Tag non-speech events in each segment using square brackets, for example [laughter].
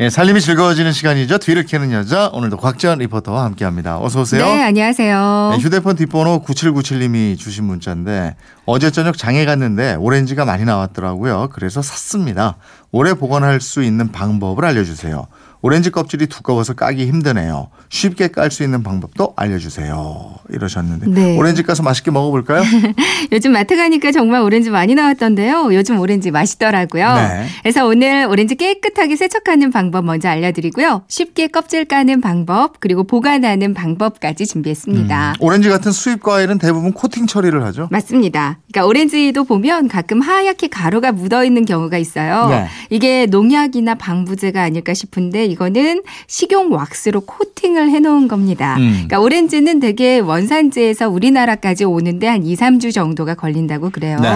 예, 살림이 즐거워지는 시간이죠. 뒤를 캐는 여자 오늘도 곽지연 리포터와 함께합니다. 어서 오세요. 네, 안녕하세요. 네, 휴대폰 뒷번호 9797님이 주신 문자인데 어제 저녁 장에 갔는데 오렌지가 많이 나왔더라고요. 그래서 샀습니다. 오래 보관할 수 있는 방법을 알려주세요. 오렌지 껍질이 두꺼워서 까기 힘드네요. 쉽게 깔 수 있는 방법도 알려주세요. 이러셨는데 네. 오렌지 까서 맛있게 먹어볼까요? [laughs] 요즘 마트 가니까 정말 오렌지 많이 나왔던데요. 요즘 오렌지 맛있더라고요. 네. 그래서 오늘 오렌지 깨끗하게 세척하는 방법 먼저 알려드리고요. 쉽게 껍질 까는 방법 그리고 보관하는 방법까지 준비했습니다. 음, 오렌지 같은 수입 과일은 대부분 코팅 처리를 하죠. 맞습니다. 그러니까 오렌지도 보면 가끔 하얗게 가루가 묻어 있는 경우가 있어요. 네. 이게 농약이나 방부제가 아닐까 싶은데 이거는 식용 왁스로 코팅을 해놓은 겁니다. 음. 그러니까 오렌지는 되게 원산지에서 우리나라까지 오는데 한 2, 3주 정도가 걸린다고 그래요. 네.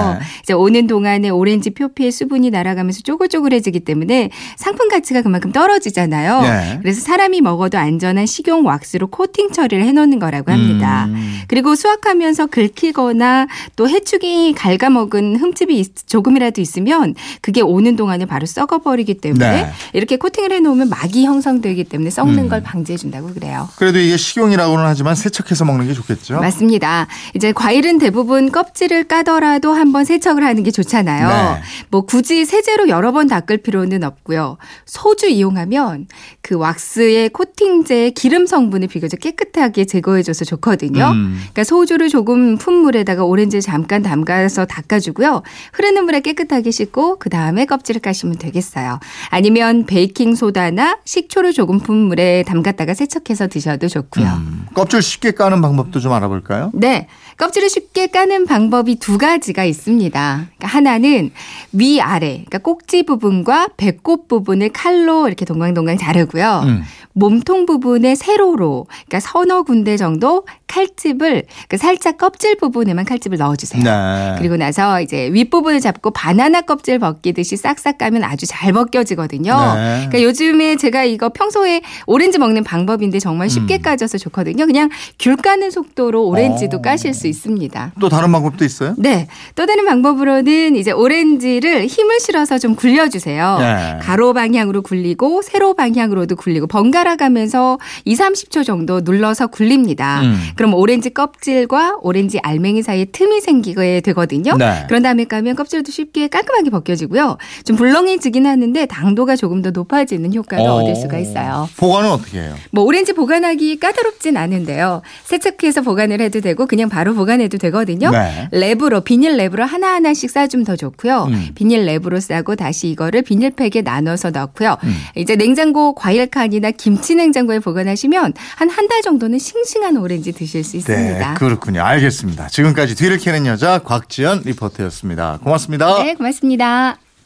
이제 오는 동안에 오렌지 표피의 수분이 날아가면서 쪼글쪼글해지기 때문에 상품 가치가 그만큼 떨어지잖아요. 네. 그래서 사람이 먹어도 안전한 식용 왁스로 코팅 처리를 해놓는 거라고 합니다. 음. 그리고 수확하면서 긁히거나 또 해충이 갉아먹은 흠집이 있- 조금이라도 있으면 그게 오는 동안에 바로 썩어버리기 때문에 네. 이렇게 코팅을 해놓으면 막이 형성되기 때문에 썩는 음. 걸 방지해 준다고 그래요. 그래도 이게 식용이라고는 하지만 세척해서 먹는 게 좋겠죠. 맞습니다. 이제 과일은 대부분 껍질을 까더라도 한번 세척을 하는 게 좋잖아요. 네. 뭐 굳이 세제로 여러 번 닦을 필요는 없고요. 소주 이용하면 그 왁스의 코팅제의 기름 성분을 비교적 깨끗하게 제거해줘서 좋거든요. 음. 그러니까 소주를 조금 푼 물에다가 오렌지를 잠깐 담가서 닦아주고요. 흐르는 물에 깨끗하게 씻고 그 다음에 껍질을 까시면 되겠어요. 아니면 베이킹 소다나 식초를 조금 푼 물에 담갔다가 세척해서 드셔도 좋고요. 음, 껍질 쉽게 까는 방법도 좀 알아볼까요? 네. 껍질을 쉽게 까는 방법이 두 가지가 있습니다. 그러니까 하나는 위아래, 그러니까 꼭지 부분과 배꼽 부분을 칼로 이렇게 동강동강 자르고요. 음. 몸통 부분에 세로로, 그러니까 서너 군데 정도 칼집을 그러니까 살짝 껍질 부분에만 칼집을 넣어주세요. 네. 그리고 나서 이제 윗부분을 잡고 바나나 껍질 벗기듯이 싹싹 까면 아주 잘 벗겨지거든요. 네. 그러니까 요즘에 제가 이거 평소에 오렌지 먹는 방법인데 정말 쉽게 음. 까져서 좋거든요. 그냥 귤 까는 속도로 오렌지도 어. 까실 수 있습니다. 또 다른 방법도 있어요? 네. 또 다른 방법으로는 이제 오렌지를 힘을 실어서 좀 굴려주세요. 네. 가로 방향으로 굴리고 세로 방향으로도 굴리고 번갈아 가면서 2, 30초 정도 눌러서 굴립니다. 음. 그럼 오렌지 껍질과 오렌지 알맹이 사이에 틈이 생기게 되거든요. 네. 그런 다음에 까면 껍질도 쉽게 깔끔하게 벗겨지고요. 좀 물렁해지긴 하는데 당도가 조금 더 높아지는 효과를 어. 얻을 수가 있어요. 보관은 어떻게 해요? 뭐 오렌지 보관하기 까다롭진 않은데요. 세척해서 보관을 해도 되고 그냥 바로 보관해도 되거든요. 네. 랩으로 비닐 랩으로 하나 하나씩 싸주면 더 좋고요. 음. 비닐 랩으로 싸고 다시 이거를 비닐팩에 나눠서 넣고요. 음. 이제 냉장고 과일 칸이나 김치 냉장고에 보관하시면 한 한 달 정도는 싱싱한 오렌지 드실 수 네, 있습니다. 그렇군요. 알겠습니다. 지금까지 뒤를 캐는 여자 곽지연 리포터였습니다. 고맙습니다. 네, 고맙습니다.